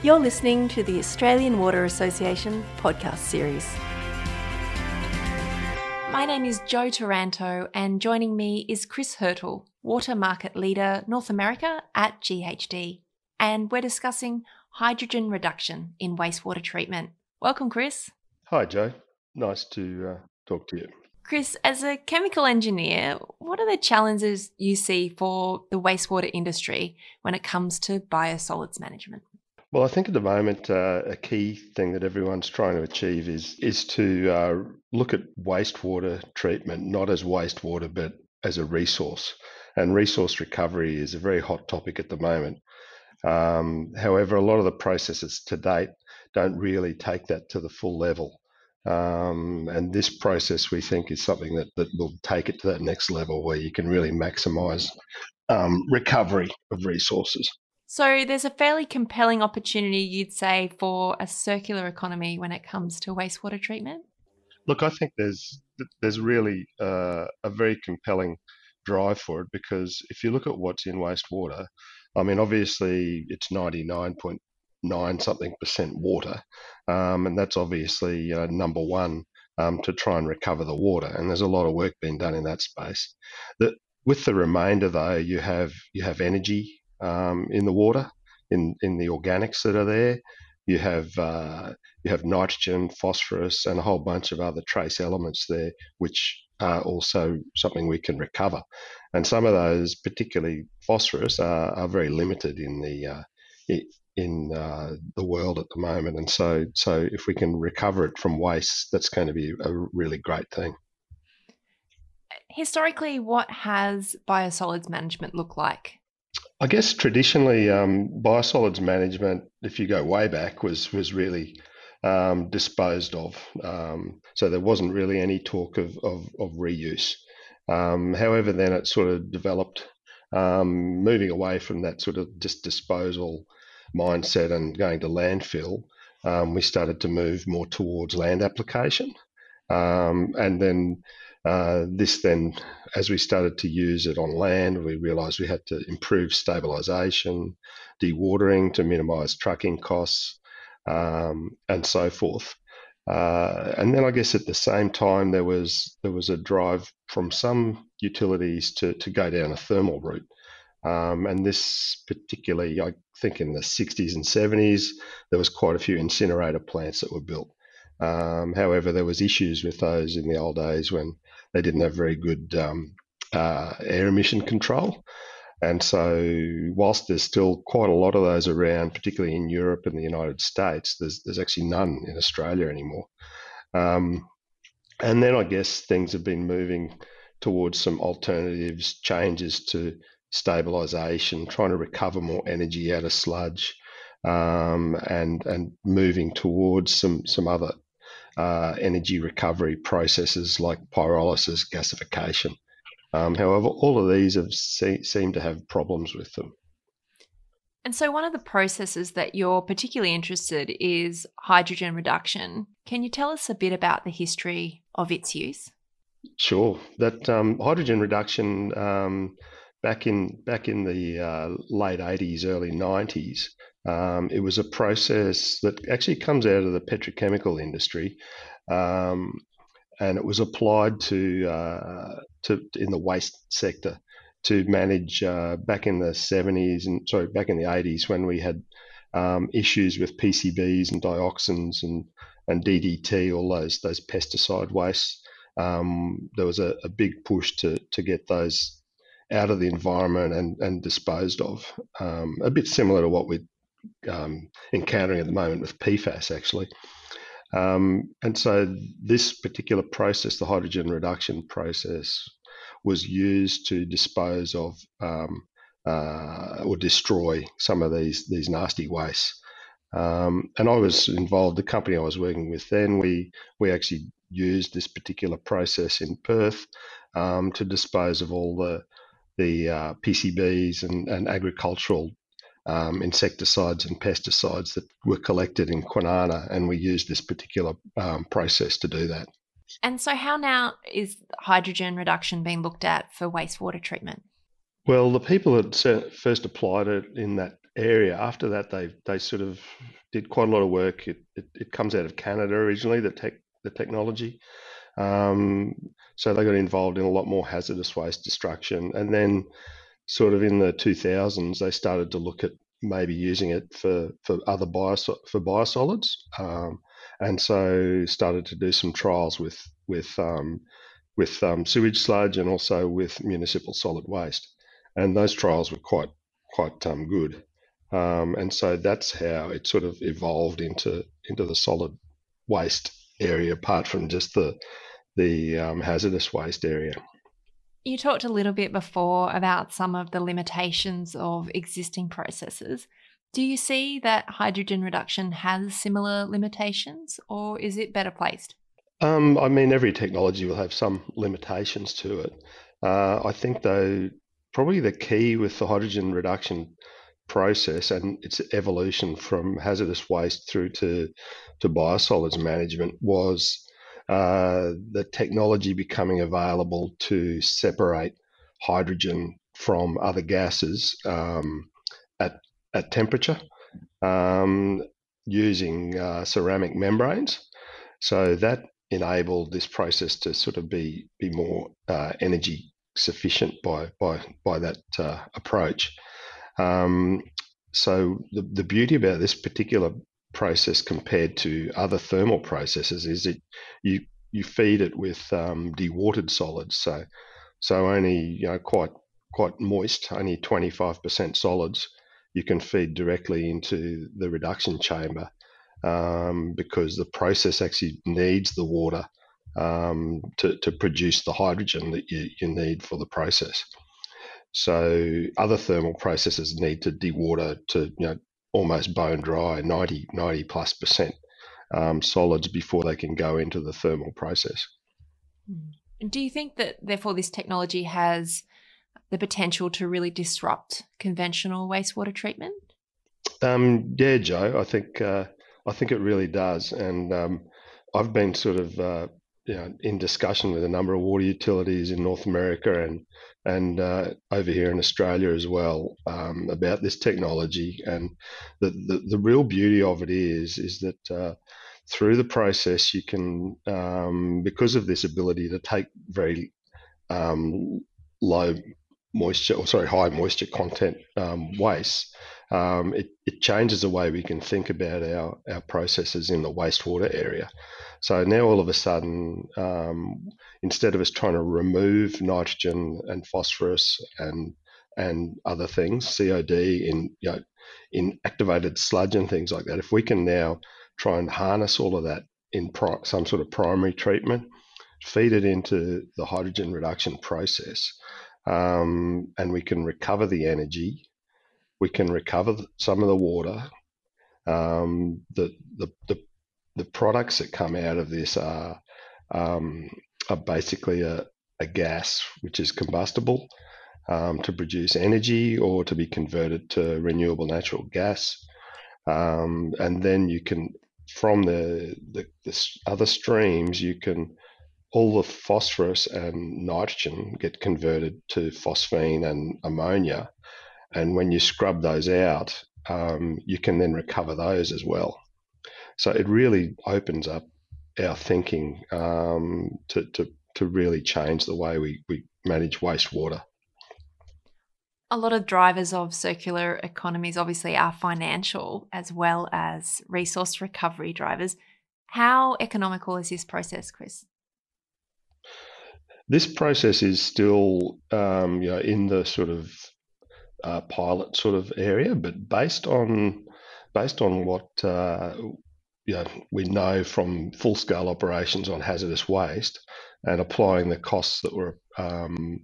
You're listening to the Australian Water Association podcast series. My name is Jo Taranto, and joining me is Chris Hertle, Water Market Leader North America at GHD. And we're discussing hydrogen reduction in wastewater treatment. Welcome, Chris. Hi, Jo. Nice to uh, talk to you. Chris, as a chemical engineer, what are the challenges you see for the wastewater industry when it comes to biosolids management? Well, I think at the moment uh, a key thing that everyone's trying to achieve is is to uh, look at wastewater treatment not as wastewater but as a resource. And resource recovery is a very hot topic at the moment. Um, however, a lot of the processes to date don't really take that to the full level. Um, and this process, we think, is something that, that will take it to that next level where you can really maximize um, recovery of resources. So there's a fairly compelling opportunity, you'd say, for a circular economy when it comes to wastewater treatment. Look, I think there's there's really uh, a very compelling drive for it because if you look at what's in wastewater, I mean, obviously it's 99.9 something percent water, um, and that's obviously uh, number one um, to try and recover the water. And there's a lot of work being done in that space. The, with the remainder, though, you have you have energy um, in the water, in, in the organics that are there. You have uh, you have nitrogen, phosphorus, and a whole bunch of other trace elements there, which are also something we can recover. And some of those, particularly phosphorus, are, are very limited in the uh, in uh, the world at the moment. And so, so if we can recover it from waste, that's going to be a really great thing. Historically, what has biosolids management looked like? I guess traditionally, um, biosolids management, if you go way back, was was really um, disposed of. Um, so there wasn't really any talk of of, of reuse. Um, however, then it sort of developed, um, moving away from that sort of just disposal mindset and going to landfill. Um, we started to move more towards land application, and then uh, this then, as we started to use it on land, we realised we had to improve stabilisation, dewatering to minimise trucking costs, um, and so forth. Uh, and then I guess at the same time there was there was a drive from some utilities to, to go down a thermal route. Um, and this particularly, I think in the 60s and 70s, there was quite a few incinerator plants that were built. Um, however, there was issues with those in the old days when they didn't have very good um, uh, air emission control. And so, whilst there's still quite a lot of those around, particularly in Europe and the United States, there's there's actually none in Australia anymore. Um, and then I guess things have been moving towards some alternatives, changes to stabilisation, trying to recover more energy out of sludge, um, and and moving towards some some other uh, energy recovery processes like pyrolysis, gasification. Um, however, all of these have se- seem to have problems with them. And so, one of the processes that you're particularly interested is hydrogen reduction. Can you tell us a bit about the history of its use? Sure. That um, hydrogen reduction um, back in back in the uh, late 80s, early 90s um, it was a process that actually comes out of the petrochemical industry, um, and it was applied to uh, to in the waste sector to manage uh, back in the 70s and sorry back in the 80s when we had um, issues with PCBs and dioxins and and DDT, all those those pesticide wastes. Um, there was a, a, big push to to get those out of the environment and, and disposed of. Um, a bit similar to what we um, encountering at the moment with PFAS, actually. Um, and so, this particular process, the hydrogen reduction process, was used to dispose of um, uh, or destroy some of these these nasty wastes. Um, and I was involved. The company I was working with then, we we actually used this particular process in Perth um, to dispose of all the the uh, PCBs and, and agricultural um, insecticides and pesticides that were collected in Kwinana, and we used this particular um, process to do that. And so, how now is hydrogen reduction being looked at for wastewater treatment? Well, the people that first applied it in that area. After that, they they sort of did quite a lot of work. It, it, it comes out of Canada originally, the tech the technology. Um, so they got involved in a lot more hazardous waste destruction, and then sort of in the 2000s, they started to look at maybe using it for for other bios for biosolids, um, and so started to do some trials with with um, with um, sewage sludge and also with municipal solid waste, and those trials were quite quite um, good. Um, and so that's how it sort of evolved into into the solid waste area, apart from just the the um, hazardous waste area. You talked a little bit before about some of the limitations of existing processes. Do you see that hydrogen reduction has similar limitations, or is it better placed? Um, I mean, every technology will have some limitations to it. Uh, I think, though, probably the key with the hydrogen reduction process and its evolution from hazardous waste through to to biosolids management was uh, the technology becoming available to separate hydrogen from other gases um, at at temperature um, using uh, ceramic membranes. So that enabled this process to sort of be be more uh, energy sufficient by by by that uh, approach. Um, so the, the beauty about this particular process compared to other thermal processes is that you you feed it with um, dewatered solids. So so only you know quite quite moist, only 25% solids. You can feed directly into the reduction chamber um, because the process actually needs the water um, to, to produce the hydrogen that you, you need for the process. So other thermal processes need to dewater to you know almost bone dry, 90, 90 plus percent um, solids before they can go into the thermal process. Hmm. Do you think that therefore this technology has the potential to really disrupt conventional wastewater treatment? Um, yeah, Jo, I think uh, I think it really does, and um, I've been sort of uh, you know, in discussion with a number of water utilities in North America and and uh, over here in Australia as well um, about this technology. And the, the, the real beauty of it is is that uh, through the process you can um, because of this ability to take very um, low moisture or sorry high moisture content um, waste um, it, it changes the way we can think about our, our processes in the wastewater area. So now all of a sudden, um, instead of us trying to remove nitrogen and phosphorus and and other things, COD in you know, in activated sludge and things like that, if we can now try and harness all of that in pri- some sort of primary treatment, feed it into the hydrogen reduction process, um, and we can recover the energy we can recover some of the water. Um, the, the, the, the, products that come out of this are, um, are basically a, a gas which is combustible um, to produce energy or to be converted to renewable natural gas. Um, and then you can, from the, the, the other streams, you can all the phosphorus and nitrogen get converted to phosphine and ammonia and when you scrub those out, um, you can then recover those as well. So it really opens up our thinking um, to, to, to really change the way we, we manage wastewater. A lot of drivers of circular economies obviously are financial as well as resource recovery drivers. How economical is this process, Chris? This process is still, um, you know, in the sort of uh, pilot sort of area, but based on based on what uh, you know, we know from full scale operations on hazardous waste and applying the costs that were um,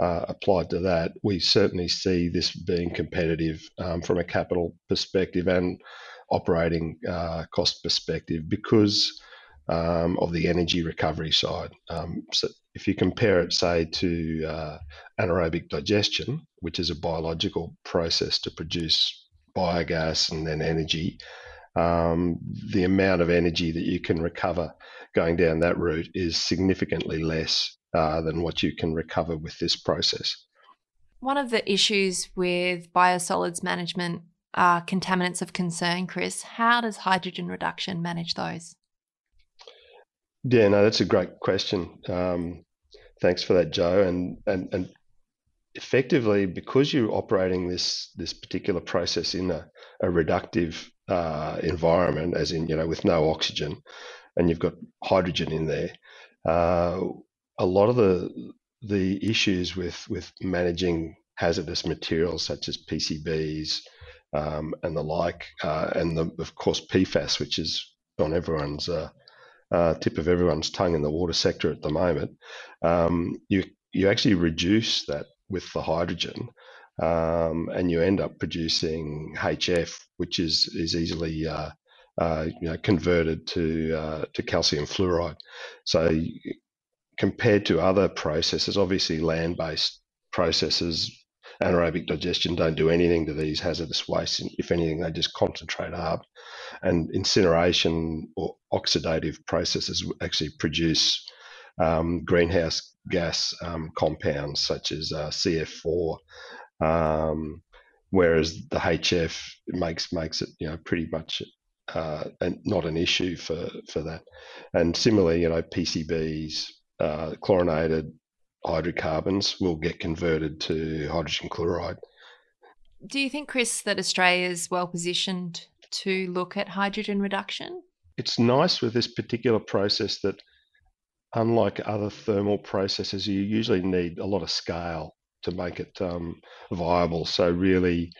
uh, applied to that, we certainly see this being competitive um, from a capital perspective and operating uh, cost perspective because um, of the energy recovery side. Um, so if you compare it, say, to uh, anaerobic digestion, which is a biological process to produce biogas and then energy, um, the amount of energy that you can recover going down that route is significantly less uh, than what you can recover with this process. One of the issues with biosolids management are contaminants of concern, Chris. How does hydrogen reduction manage those? Yeah, no, that's a great question. Um, thanks for that, Jo. And and and effectively, because you're operating this this particular process in a, a reductive uh, environment, as in you know with no oxygen, and you've got hydrogen in there, uh, a lot of the the issues with with managing hazardous materials such as PCBs um, and the like, uh, and the, of course PFAS, which is on everyone's uh, tip of everyone's tongue in the water sector at the moment. Um, you you actually reduce that with the hydrogen, um, and you end up producing HF, which is is easily uh, uh, you know converted to uh, to calcium fluoride. So compared to other processes, obviously land-based processes, anaerobic digestion don't do anything to these hazardous wastes. If anything, they just concentrate up. And incineration or oxidative processes actually produce um, greenhouse gas um, compounds such as uh, CF4, um, whereas the HF makes makes it you know pretty much uh, and not an issue for for that. And similarly, you know PCBs, uh, chlorinated hydrocarbons will get converted to hydrogen chloride. Do you think, Chris, that Australia is well positioned to look at hydrogen reduction? It's nice with this particular process that, unlike other thermal processes, you usually need a lot of scale to make it um, viable. So, really,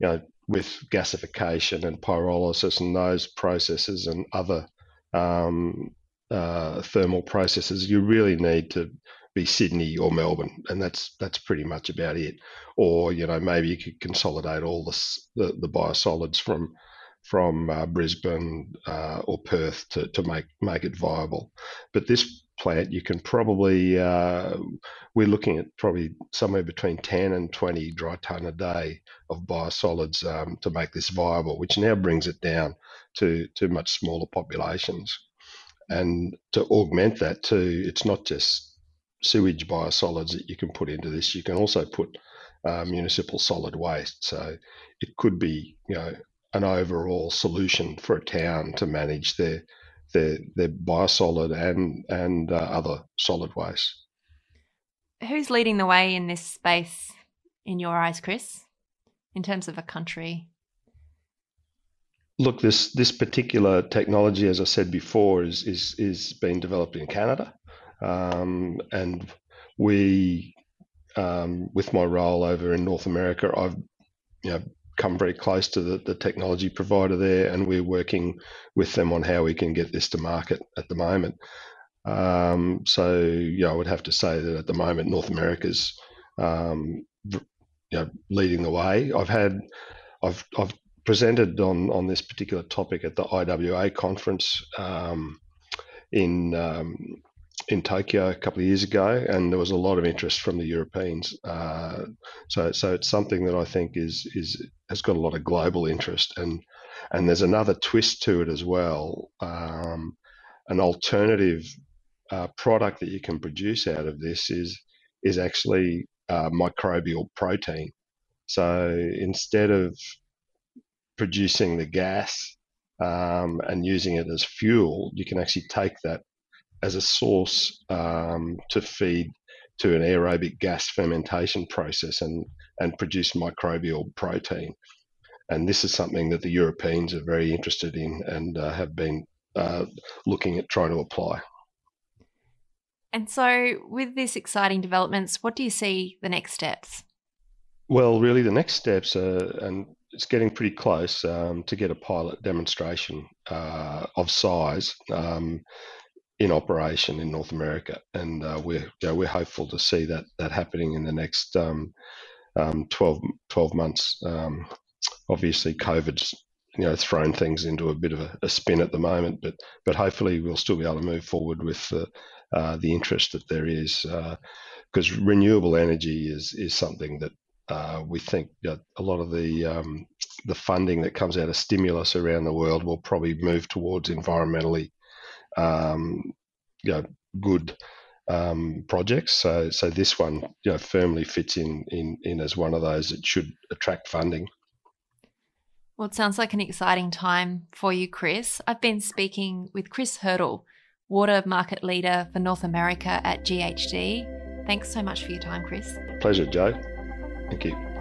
you know, with gasification and pyrolysis and those processes and other um, uh, thermal processes, you really need to be Sydney or Melbourne, and that's that's pretty much about it. Or you know maybe you could consolidate all this, the the biosolids from from uh, Brisbane uh, or Perth to, to make make it viable. But this plant, you can probably uh, we're looking at probably somewhere between 10 and 20 dry ton a day of biosolids um, to make this viable, which now brings it down to to much smaller populations. And to augment that too, it's not just sewage biosolids that you can put into this. You can also put uh, municipal solid waste. So it could be, you know, an overall solution for a town to manage their their their biosolid and and uh, other solid waste. Who's leading the way in this space, in your eyes, Chris, in terms of a country? Look, this this particular technology, as I said before, is is is being developed in Canada. Um, and we, um, with my role over in North America, I've you know come very close to the, the technology provider there, and we're working with them on how we can get this to market at the moment. Um, so yeah, I would have to say that at the moment North America's um, you know leading the way. I've had I've I've presented on on this particular topic at the IWA conference um, in um, in Tokyo a couple of years ago, and there was a lot of interest from the Europeans. Uh, so, so it's something that I think is is has got a lot of global interest, and and there's another twist to it as well. Um, an alternative uh, product that you can produce out of this is is actually uh, microbial protein. So instead of producing the gas um, and using it as fuel, you can actually take that as a source um, to feed to an aerobic gas fermentation process and, and produce microbial protein. And this is something that the Europeans are very interested in and uh, have been uh, looking at trying to apply. And so, with these exciting developments, what do you see the next steps? Well, really, the next steps are, and it's getting pretty close um, to get a pilot demonstration uh, of size. Um, in operation in North America, and uh, we're you know, we're hopeful to see that that happening in the next um, um, 12, 12 months. Um, obviously, COVID's you know thrown things into a bit of a, a, spin at the moment, but but hopefully we'll still be able to move forward with the uh, the interest that there is, because uh, renewable energy is is something that uh, we think that a lot of the um, the funding that comes out of stimulus around the world will probably move towards environmentally um, you know, good um, projects. So, so this one, you know, firmly fits in, in in as one of those that should attract funding. Well, it sounds like an exciting time for you, Chris. I've been speaking with Chris Hertle, water market leader for North America at GHD. Thanks so much for your time, Chris. Pleasure, Jo. Thank you.